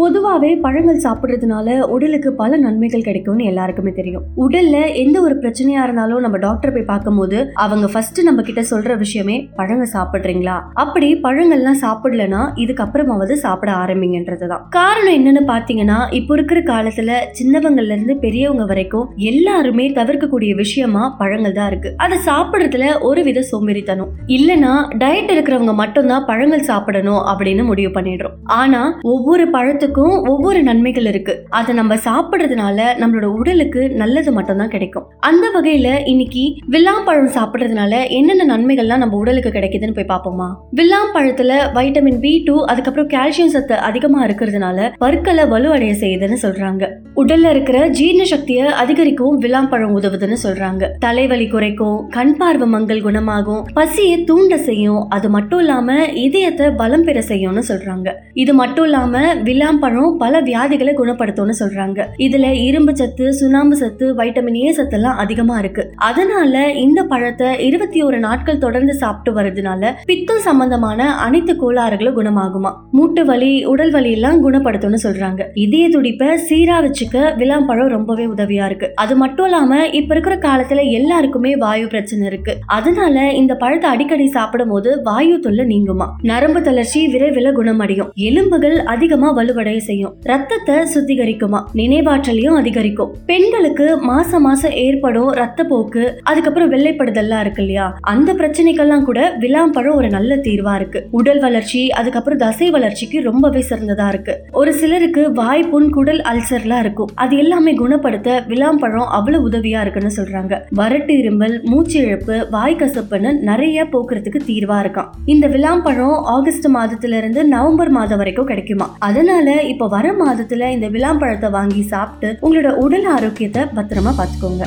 பொதுவாகவே பழங்கள் சாப்பிட்றதுனால உடலுக்கு பல நன்மைகள் கிடைக்கும்னு எல்லாருக்குமே தெரியும். உடல்ல எந்த ஒரு பிரச்சனையா இருந்தாலும் நம்ம டாக்டர் போய் பார்க்கும்போது அவங்க ஃபர்ஸ்ட் நம்ம கிட்ட சொல்ற விஷயமே பழங்கள் சாப்பிட்றீங்களா? அப்படி பழங்கள்லாம் சாப்பிடலனா இதுக்கப்புறமாவது சாப்பிட ஆரம்பிங்கன்றதுதான். காரணம் என்னன்னு பாத்தீங்கன்னா இப்போ இருக்கிற காலத்துல சின்னவங்கள்ல இருந்து பெரியவங்க வரைக்கும் எல்லாருமே தவிர்க்கக்கூடிய விஷயமா பழங்கள் தான் இருக்கு. அதை சாப்பிடுறதுல ஒரு வித சோம்பேறித்தனம். இல்லனா டயட் இருக்கிறவங்க மட்டும்தான் பழங்கள் சாப்பிடணும் அப்படின்னு முடிவு பண்ணிடுறோம். ஆனா ஒவ்வொரு பழத்துக்கும் ஒவ்வொரு நன்மைகள் இருக்கு. அதை நம்ம சாப்பிடுறதுனால நம்மளோட உடலுக்கு நல்லது மட்டும்தான் கிடைக்கும். அந்த வகையில இன்னைக்கு வில்லாம்பழம் சாப்பிடுறதுனால என்னென்ன நன்மைகள்லாம் நம்ம உடலுக்கு கிடைக்குதுன்னு போய் பார்ப்போமா? வில்லாம்பழத்துல வைட்டமின் பி டூ அதுக்கப்புறம் கால்சியம் சத்து அதிகமா இருக்கிறதுனால பற்களை வலுவடைய செய்யுதுன்னு சொல்றாங்க. உடல்ல இருக்கிற ஜீரண சக்தியை அதிகரிக்கவும் வில்லாம்பழம் உதவுதுன்னு சொல்றாங்க. தலைவலி குறைக்கும் கண் பார்வை மங்கள் குணமாகும் பசியை தூண்ட செய்யும் அது மட்டும் இல்லாம இதயத்தை பலம் பெற செய்யும்னு சொல்றாங்க. இது மட்டும் இல்லாம வில்லாம்பழம் பல வியாதிகளை குணப்படுத்தும்னு சொல்றாங்க. இதுல இரும்பு சத்து சுண்ணாம்பு சத்து வைட்டமின் ஏ சத்து எல்லாம் அதிகமா இருக்கு. அதனால இந்த பழத்தை இருபத்தி ஒரு நாட்கள் தொடர்ந்து சாப்பிட்டு வர்றதுனால பித்தம் சம்பந்தமான அனைத்து கோளாறுகளும் குணமாகுமா. மூட்டு வலி உடல் வலி எல்லாம் குணப்படுத்தும்னு சொல்றாங்க. இதய துடிப்பை சீரா வச்சுக்க விளாம்பழம் ரொம்பவே உதவியா இருக்கு. அது மட்டும் இல்லாம இப்ப இருக்கிற காலத்துல எல்லாருக்குமே வாயு பிரச்சனை இருக்கு. அதனால இந்த பழத்தை அடிக்கடி சாப்பிடும் போது வாயு தொல்லை நீங்குமா? நரம்பு தளர்ச்சி விரைவில் குணமடையும். எலும்புகள் அதிகமா வலுவடைய செய்யும். ரத்தத்தை சுத்திகரிக்குமா? நினைவாற்றலையும் அதிகரிக்கும். பெண்களுக்கு மாசம் மாசம் ஏற்படும் ரத்தப்போக்கு அதுக்கப்புறம் வெள்ளைப்படுதல்லாம் இருக்கு இல்லையா? அந்த பிரச்சனைக்கெல்லாம் கூட விளாம்பழம் ஒரு நல்ல தீர்வா இருக்கு. உடல் வளர்ச்சி அதுக்கப்புறம் தசை வளர்ச்சிக்கு ரொம்பவே சிறந்ததா இருக்கு. ஒரு சிலருக்கு வாய் புண் குடல் அல்சர்லாம் இருக்கும். அது எல்லாமே குணப்படுத்த விளாம்பழம் அவ்வளவு உதவியா இருக்குன்னு சொல்றாங்க. வறட்டு இருமல் மூச்சு இழப்பு வாய் கசப்புன்னு நிறைய போக்குறதுக்கு தீர்வா இருக்கான் இந்த விளாம்பழம் ஆகஸ்ட் மாதத்துல இருந்து நவம்பர் மாதம் வரைக்கும் கிடைக்குமா? அதனால இப்ப வர மாதத்துல இந்த விளாம்பழத்தை வாங்கி சாப்பிட்டு உங்களோட உடல் ஆரோக்கியத்தை பத்திரமா பாத்துக்கோங்க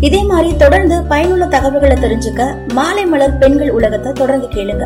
இதே மாதிரி தொடர்ந்து பயனுள்ள தகவல்களை தெரிஞ்சுக்க மாலை மலர் பெண்கள் உலகத்தை தொடர்ந்து கேளுங்க.